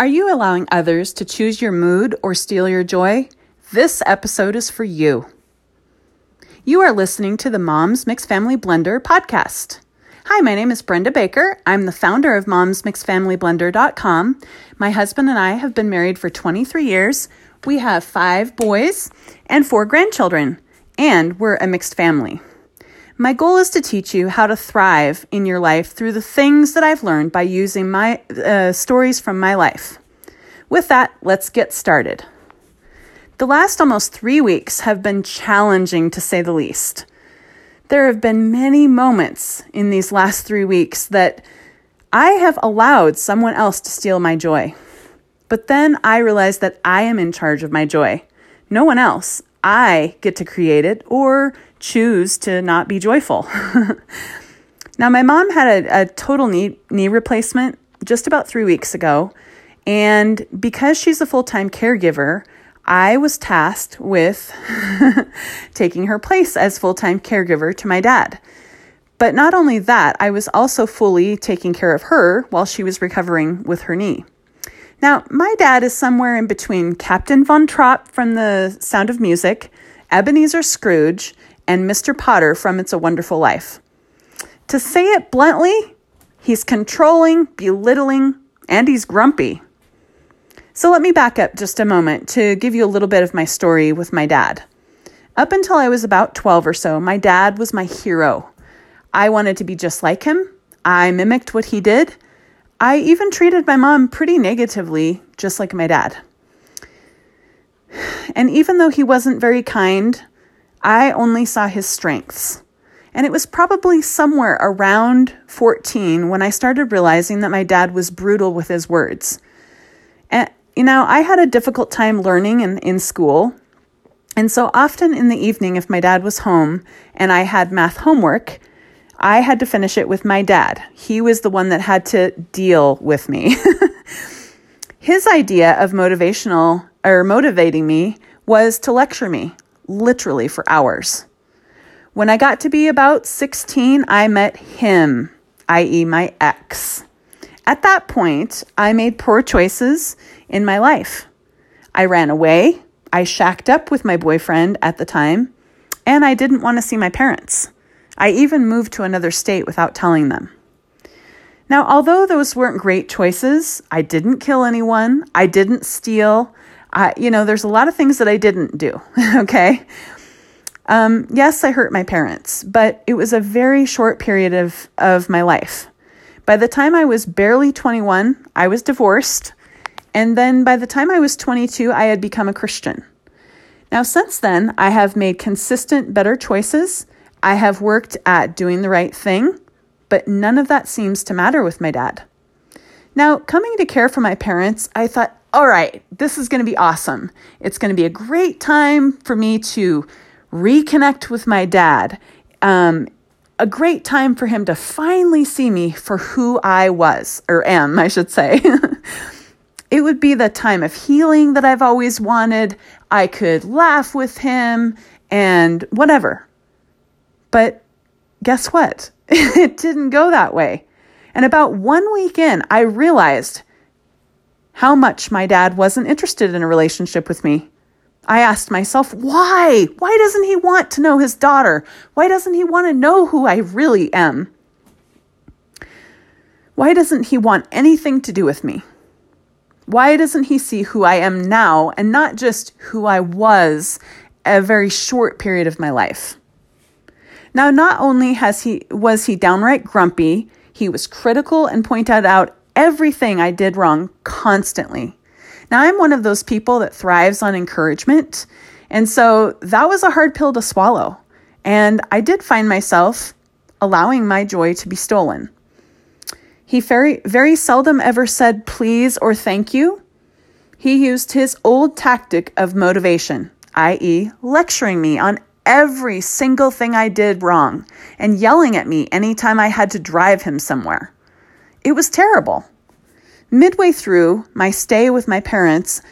Are you allowing others to choose your mood or steal your joy? This episode is for you. You are listening to the Moms Mixed Family Blender podcast. Hi, my name is Brenda Baker. I'm the founder of momsmixedfamilyblender.com. My husband and I have been married for 23 years. We have five boys and four grandchildren, and we're a mixed family. My goal is to teach you how to thrive in your life through the things that I've learned by using my uh, stories from my life. With that, let's get started. The last almost three weeks have been challenging to say the least. There have been many moments in these last three weeks that I have allowed someone else to steal my joy. But then I realized that I am in charge of my joy, no one else. I get to create it or choose to not be joyful. now, my mom had a, a total knee, knee replacement just about three weeks ago. And because she's a full time caregiver, I was tasked with taking her place as full time caregiver to my dad. But not only that, I was also fully taking care of her while she was recovering with her knee. Now, my dad is somewhere in between Captain Von Trapp from The Sound of Music, Ebenezer Scrooge, and Mr. Potter from It's a Wonderful Life. To say it bluntly, he's controlling, belittling, and he's grumpy. So let me back up just a moment to give you a little bit of my story with my dad. Up until I was about 12 or so, my dad was my hero. I wanted to be just like him. I mimicked what he did. I even treated my mom pretty negatively, just like my dad. And even though he wasn't very kind, I only saw his strengths. And it was probably somewhere around 14 when I started realizing that my dad was brutal with his words. And, you know, I had a difficult time learning in, in school. And so often in the evening, if my dad was home and I had math homework, I had to finish it with my dad. He was the one that had to deal with me. His idea of motivational or motivating me was to lecture me literally for hours. When I got to be about 16, I met him, i.e., my ex. At that point, I made poor choices in my life. I ran away, I shacked up with my boyfriend at the time, and I didn't want to see my parents. I even moved to another state without telling them. Now, although those weren't great choices, I didn't kill anyone, I didn't steal, I, you know, there's a lot of things that I didn't do, okay? Um, yes, I hurt my parents, but it was a very short period of, of my life. By the time I was barely 21, I was divorced. And then by the time I was 22, I had become a Christian. Now, since then, I have made consistent, better choices. I have worked at doing the right thing, but none of that seems to matter with my dad. Now, coming to care for my parents, I thought, all right, this is going to be awesome. It's going to be a great time for me to reconnect with my dad. Um, a great time for him to finally see me for who I was, or am, I should say. it would be the time of healing that I've always wanted. I could laugh with him and whatever. But guess what? it didn't go that way. And about one week in, I realized how much my dad wasn't interested in a relationship with me. I asked myself, why? Why doesn't he want to know his daughter? Why doesn't he want to know who I really am? Why doesn't he want anything to do with me? Why doesn't he see who I am now and not just who I was a very short period of my life? Now, not only has he was he downright grumpy, he was critical and pointed out everything I did wrong constantly. Now, I'm one of those people that thrives on encouragement. And so that was a hard pill to swallow. And I did find myself allowing my joy to be stolen. He very, very seldom ever said please or thank you. He used his old tactic of motivation, i.e., lecturing me on every single thing I did wrong and yelling at me anytime I had to drive him somewhere. It was terrible. Midway through my stay with my parents,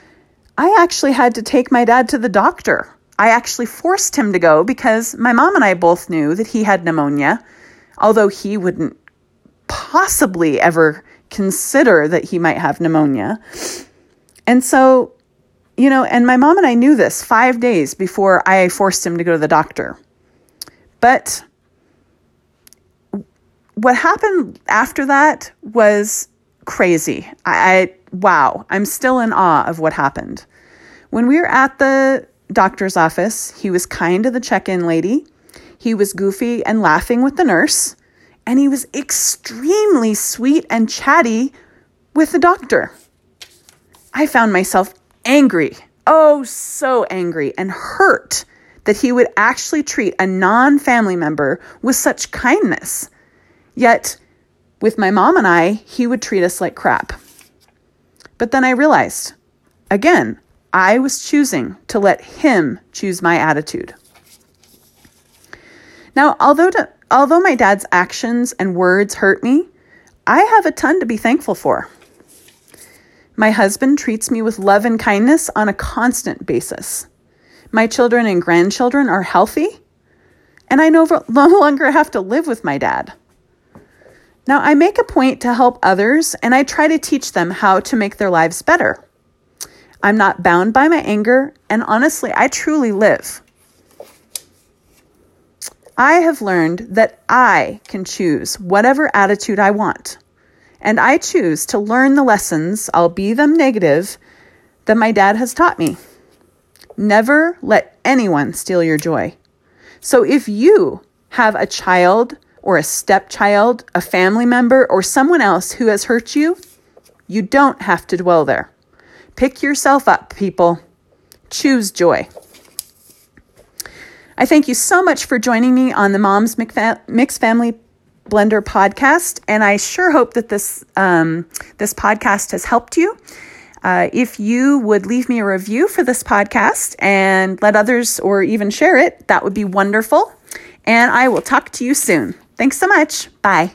I actually had to take my dad to the doctor. I actually forced him to go because my mom and I both knew that he had pneumonia, although he wouldn't possibly ever consider that he might have pneumonia. And so, you know, and my mom and I knew this five days before I forced him to go to the doctor. But what happened after that was crazy. I, I wow, I'm still in awe of what happened. When we were at the doctor's office, he was kind to the check-in lady. He was goofy and laughing with the nurse, and he was extremely sweet and chatty with the doctor. I found myself angry, oh, so angry and hurt that he would actually treat a non family member with such kindness. Yet, with my mom and I, he would treat us like crap. But then I realized, again, I was choosing to let him choose my attitude. Now, although, to, although my dad's actions and words hurt me, I have a ton to be thankful for. My husband treats me with love and kindness on a constant basis. My children and grandchildren are healthy, and I no, no longer have to live with my dad. Now, I make a point to help others, and I try to teach them how to make their lives better. I'm not bound by my anger, and honestly, I truly live. I have learned that I can choose whatever attitude I want and I choose to learn the lessons, be them negative, that my dad has taught me. Never let anyone steal your joy. So if you have a child or a stepchild, a family member, or someone else who has hurt you, you don't have to dwell there. Pick yourself up, people. Choose joy. I thank you so much for joining me on the Moms Mix Family Blender podcast, and I sure hope that this um, this podcast has helped you. Uh, if you would leave me a review for this podcast and let others or even share it, that would be wonderful. And I will talk to you soon. Thanks so much. Bye.